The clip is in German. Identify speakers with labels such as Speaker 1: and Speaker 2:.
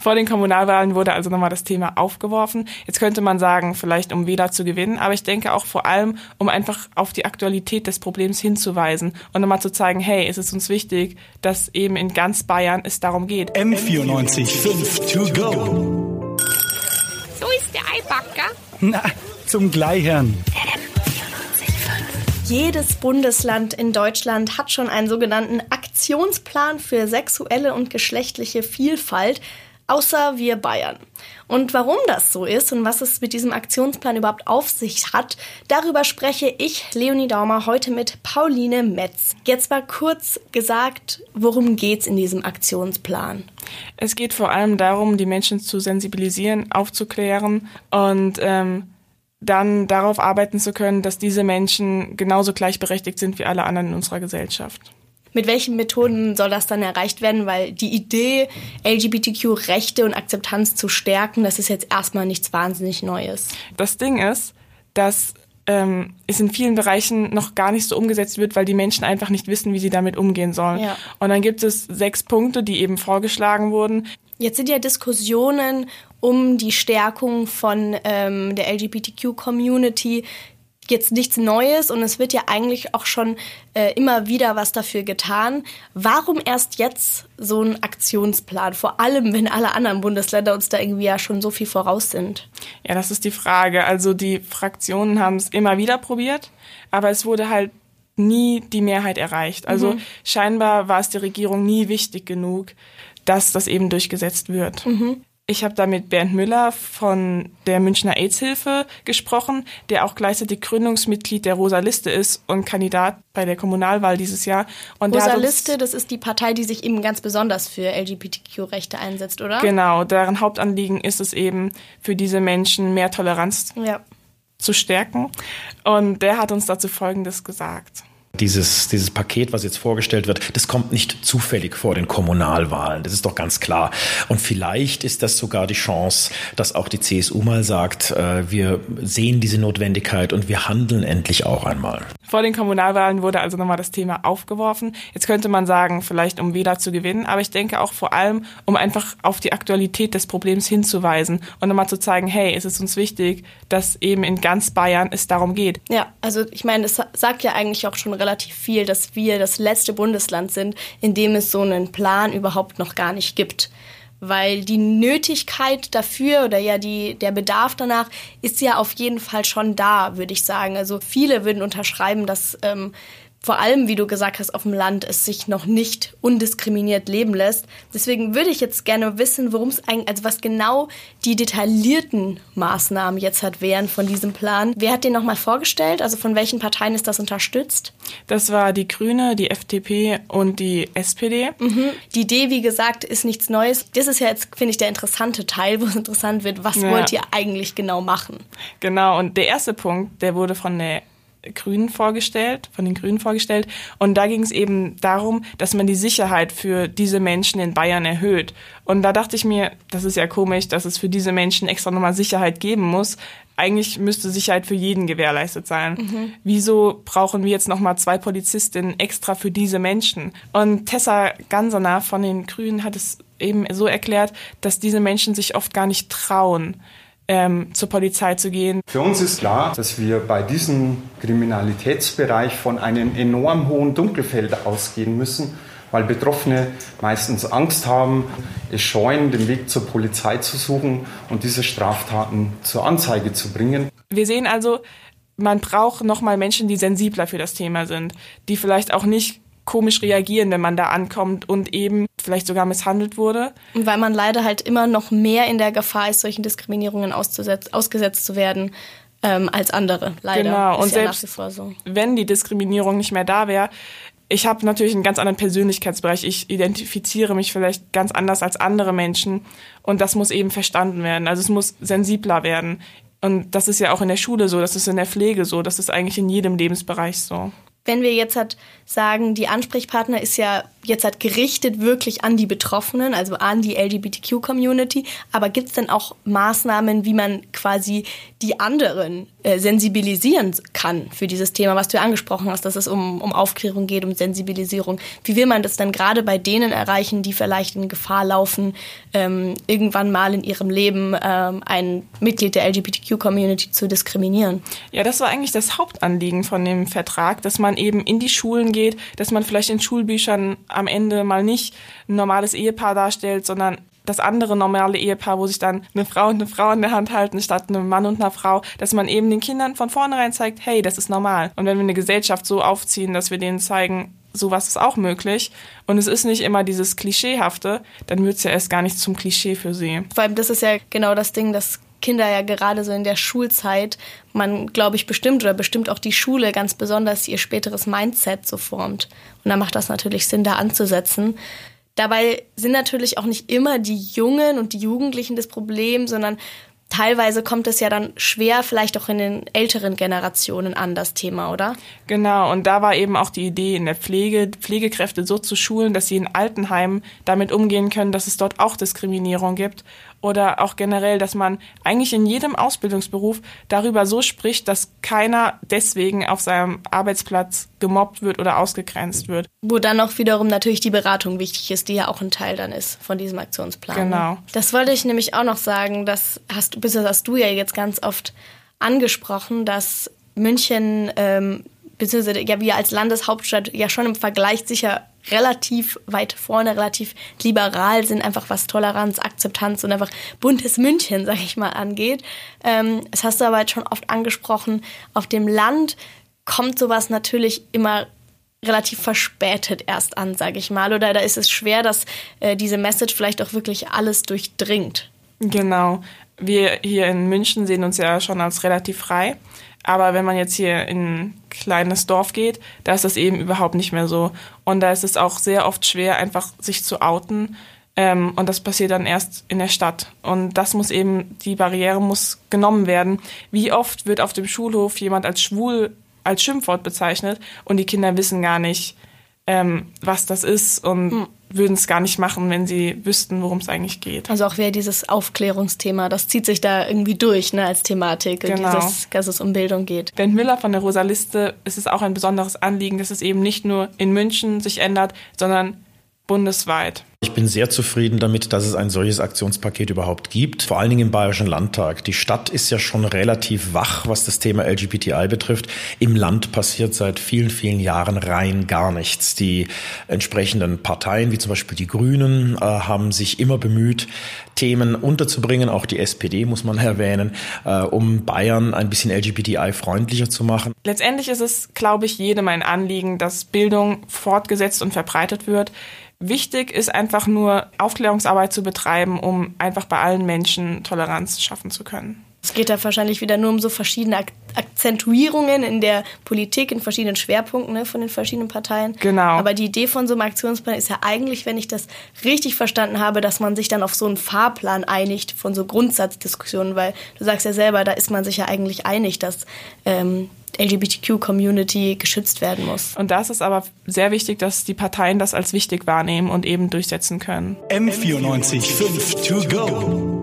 Speaker 1: Vor den Kommunalwahlen wurde also nochmal das Thema aufgeworfen. Jetzt könnte man sagen, vielleicht um Wähler zu gewinnen, aber ich denke auch vor allem, um einfach auf die Aktualität des Problems hinzuweisen und nochmal zu zeigen, hey, es ist uns wichtig, dass eben in ganz Bayern es darum geht.
Speaker 2: M94 5 to go.
Speaker 3: So ist der Eibacker.
Speaker 2: Na, zum Gleichern.
Speaker 4: Jedes Bundesland in Deutschland hat schon einen sogenannten Aktionsplan für sexuelle und geschlechtliche Vielfalt, außer wir Bayern. Und warum das so ist und was es mit diesem Aktionsplan überhaupt auf sich hat, darüber spreche ich, Leonie Daumer, heute mit Pauline Metz. Jetzt mal kurz gesagt, worum geht's in diesem Aktionsplan?
Speaker 1: Es geht vor allem darum, die Menschen zu sensibilisieren, aufzuklären und ähm, dann darauf arbeiten zu können, dass diese Menschen genauso gleichberechtigt sind wie alle anderen in unserer Gesellschaft.
Speaker 4: Mit welchen Methoden soll das dann erreicht werden? Weil die Idee, LGBTQ-Rechte und Akzeptanz zu stärken, das ist jetzt erstmal nichts wahnsinnig Neues.
Speaker 1: Das Ding ist, dass ähm, es in vielen Bereichen noch gar nicht so umgesetzt wird, weil die Menschen einfach nicht wissen, wie sie damit umgehen sollen. Ja. Und dann gibt es sechs Punkte, die eben vorgeschlagen wurden.
Speaker 4: Jetzt sind ja Diskussionen um die Stärkung von ähm, der LGBTQ-Community jetzt nichts Neues und es wird ja eigentlich auch schon äh, immer wieder was dafür getan. Warum erst jetzt so ein Aktionsplan? Vor allem, wenn alle anderen Bundesländer uns da irgendwie ja schon so viel voraus sind.
Speaker 1: Ja, das ist die Frage. Also die Fraktionen haben es immer wieder probiert, aber es wurde halt nie die Mehrheit erreicht. Also mhm. scheinbar war es der Regierung nie wichtig genug, dass das eben durchgesetzt wird. Mhm. Ich habe da mit Bernd Müller von der Münchner AIDS-Hilfe gesprochen, der auch gleichzeitig Gründungsmitglied der Rosa Liste ist und Kandidat bei der Kommunalwahl dieses Jahr. Und
Speaker 4: Rosa Liste, das ist die Partei, die sich eben ganz besonders für LGBTQ-Rechte einsetzt, oder?
Speaker 1: Genau, deren Hauptanliegen ist es eben, für diese Menschen mehr Toleranz ja. zu stärken. Und der hat uns dazu Folgendes gesagt.
Speaker 5: Dieses, dieses Paket, was jetzt vorgestellt wird, das kommt nicht zufällig vor den Kommunalwahlen. Das ist doch ganz klar. Und vielleicht ist das sogar die Chance, dass auch die CSU mal sagt, äh, wir sehen diese Notwendigkeit und wir handeln endlich auch einmal.
Speaker 1: Vor den Kommunalwahlen wurde also nochmal das Thema aufgeworfen. Jetzt könnte man sagen, vielleicht um Wähler zu gewinnen, aber ich denke auch vor allem, um einfach auf die Aktualität des Problems hinzuweisen und nochmal zu zeigen, hey, es ist uns wichtig, dass eben in ganz Bayern es darum geht.
Speaker 4: Ja, also ich meine, das sagt ja eigentlich auch schon relativ viel, dass wir das letzte Bundesland sind, in dem es so einen Plan überhaupt noch gar nicht gibt weil die Nötigkeit dafür oder ja die, der Bedarf danach ist ja auf jeden Fall schon da, würde ich sagen. Also viele würden unterschreiben, dass ähm, vor allem, wie du gesagt hast, auf dem Land es sich noch nicht undiskriminiert leben lässt. Deswegen würde ich jetzt gerne wissen, worum es eigentlich, also was genau die detaillierten Maßnahmen jetzt hat wären von diesem Plan. Wer hat den nochmal vorgestellt? Also von welchen Parteien ist das unterstützt?
Speaker 1: Das war die Grüne, die FDP und die SPD.
Speaker 4: Mhm. Die Idee, wie gesagt, ist nichts Neues. Das ist ja jetzt, finde ich, der interessante Teil, wo es interessant wird. Was ja. wollt ihr eigentlich genau machen?
Speaker 1: Genau. Und der erste Punkt, der wurde von der Grünen vorgestellt, von den Grünen vorgestellt. Und da ging es eben darum, dass man die Sicherheit für diese Menschen in Bayern erhöht. Und da dachte ich mir, das ist ja komisch, dass es für diese Menschen extra nochmal Sicherheit geben muss. Eigentlich müsste Sicherheit für jeden gewährleistet sein. Mhm. Wieso brauchen wir jetzt nochmal zwei Polizistinnen extra für diese Menschen? Und Tessa Gansener von den Grünen hat es eben so erklärt, dass diese Menschen sich oft gar nicht trauen ähm, zur Polizei zu gehen.
Speaker 6: Für uns ist klar, dass wir bei diesem Kriminalitätsbereich von einem enorm hohen Dunkelfeld ausgehen müssen, weil Betroffene meistens Angst haben, es scheuen, den Weg zur Polizei zu suchen und diese Straftaten zur Anzeige zu bringen.
Speaker 1: Wir sehen also, man braucht nochmal Menschen, die sensibler für das Thema sind, die vielleicht auch nicht komisch reagieren, wenn man da ankommt und eben vielleicht sogar misshandelt wurde.
Speaker 4: Und weil man leider halt immer noch mehr in der Gefahr ist, solchen Diskriminierungen ausgesetzt zu werden. Ähm, als andere, leider.
Speaker 1: Genau, ist und ja selbst so. wenn die Diskriminierung nicht mehr da wäre, ich habe natürlich einen ganz anderen Persönlichkeitsbereich. Ich identifiziere mich vielleicht ganz anders als andere Menschen und das muss eben verstanden werden. Also es muss sensibler werden. Und das ist ja auch in der Schule so, das ist in der Pflege so, das ist eigentlich in jedem Lebensbereich so
Speaker 4: wenn wir jetzt halt sagen, die Ansprechpartner ist ja jetzt halt gerichtet wirklich an die Betroffenen, also an die LGBTQ-Community. Aber gibt es denn auch Maßnahmen, wie man quasi die anderen äh, sensibilisieren kann für dieses Thema, was du ja angesprochen hast, dass es um, um Aufklärung geht, um Sensibilisierung? Wie will man das dann gerade bei denen erreichen, die vielleicht in Gefahr laufen, ähm, irgendwann mal in ihrem Leben ähm, ein Mitglied der LGBTQ-Community zu diskriminieren?
Speaker 1: Ja, das war eigentlich das Hauptanliegen von dem Vertrag, dass man eben in die Schulen geht, dass man vielleicht in Schulbüchern am Ende mal nicht ein normales Ehepaar darstellt, sondern das andere normale Ehepaar, wo sich dann eine Frau und eine Frau in der Hand halten, statt einem Mann und einer Frau, dass man eben den Kindern von vornherein zeigt, hey, das ist normal. Und wenn wir eine Gesellschaft so aufziehen, dass wir denen zeigen, sowas ist auch möglich und es ist nicht immer dieses Klischeehafte, dann wird es ja erst gar nicht zum Klischee für sie.
Speaker 4: Vor allem, das ist ja genau das Ding, dass Kinder ja gerade so in der Schulzeit, man glaube ich bestimmt oder bestimmt auch die Schule ganz besonders ihr späteres Mindset so formt. Und da macht das natürlich Sinn, da anzusetzen. Dabei sind natürlich auch nicht immer die Jungen und die Jugendlichen das Problem, sondern teilweise kommt es ja dann schwer, vielleicht auch in den älteren Generationen an, das Thema, oder?
Speaker 1: Genau, und da war eben auch die Idee in der Pflege, Pflegekräfte so zu schulen, dass sie in Altenheimen damit umgehen können, dass es dort auch Diskriminierung gibt oder auch generell, dass man eigentlich in jedem Ausbildungsberuf darüber so spricht, dass keiner deswegen auf seinem Arbeitsplatz gemobbt wird oder ausgegrenzt wird.
Speaker 4: Wo dann auch wiederum natürlich die Beratung wichtig ist, die ja auch ein Teil dann ist von diesem Aktionsplan.
Speaker 1: Genau.
Speaker 4: Das wollte ich nämlich auch noch sagen, das hast, du, das hast du ja jetzt ganz oft angesprochen, dass München ähm, beziehungsweise ja wir als Landeshauptstadt ja schon im Vergleich sicher relativ weit vorne, relativ liberal sind, einfach was Toleranz, Akzeptanz und einfach buntes München, sag ich mal, angeht. Ähm, das hast du aber jetzt schon oft angesprochen. Auf dem Land kommt sowas natürlich immer relativ verspätet erst an, sage ich mal. Oder da ist es schwer, dass äh, diese Message vielleicht auch wirklich alles durchdringt.
Speaker 1: Genau. Wir hier in München sehen uns ja schon als relativ frei. Aber wenn man jetzt hier in ein kleines Dorf geht, da ist das eben überhaupt nicht mehr so. Und da ist es auch sehr oft schwer, einfach sich zu outen. Ähm, und das passiert dann erst in der Stadt. Und das muss eben, die Barriere muss genommen werden. Wie oft wird auf dem Schulhof jemand als schwul als Schimpfwort bezeichnet und die Kinder wissen gar nicht, ähm, was das ist und hm. würden es gar nicht machen, wenn sie wüssten, worum es eigentlich geht.
Speaker 4: Also auch wäre dieses Aufklärungsthema, das zieht sich da irgendwie durch ne, als Thematik, genau. dieses, dass es um Bildung geht.
Speaker 1: Ben Müller von der Rosa Liste ist es auch ein besonderes Anliegen, dass es eben nicht nur in München sich ändert, sondern bundesweit.
Speaker 5: Bin sehr zufrieden damit, dass es ein solches Aktionspaket überhaupt gibt, vor allen Dingen im Bayerischen Landtag. Die Stadt ist ja schon relativ wach, was das Thema LGBTI betrifft. Im Land passiert seit vielen, vielen Jahren rein gar nichts. Die entsprechenden Parteien, wie zum Beispiel die Grünen, äh, haben sich immer bemüht, Themen unterzubringen, auch die SPD muss man erwähnen, äh, um Bayern ein bisschen LGBTI-freundlicher zu machen.
Speaker 1: Letztendlich ist es, glaube ich, jedem ein Anliegen, dass Bildung fortgesetzt und verbreitet wird. Wichtig ist einfach nur Aufklärungsarbeit zu betreiben, um einfach bei allen Menschen Toleranz schaffen zu können.
Speaker 4: Es geht da wahrscheinlich wieder nur um so verschiedene Akzentuierungen in der Politik, in verschiedenen Schwerpunkten ne, von den verschiedenen Parteien.
Speaker 1: Genau.
Speaker 4: Aber die Idee von so einem Aktionsplan ist ja eigentlich, wenn ich das richtig verstanden habe, dass man sich dann auf so einen Fahrplan einigt von so Grundsatzdiskussionen, weil du sagst ja selber, da ist man sich ja eigentlich einig, dass ähm, LGBTQ-Community geschützt werden muss.
Speaker 1: Und da ist es aber sehr wichtig, dass die Parteien das als wichtig wahrnehmen und eben durchsetzen können.
Speaker 2: M94 5 to go.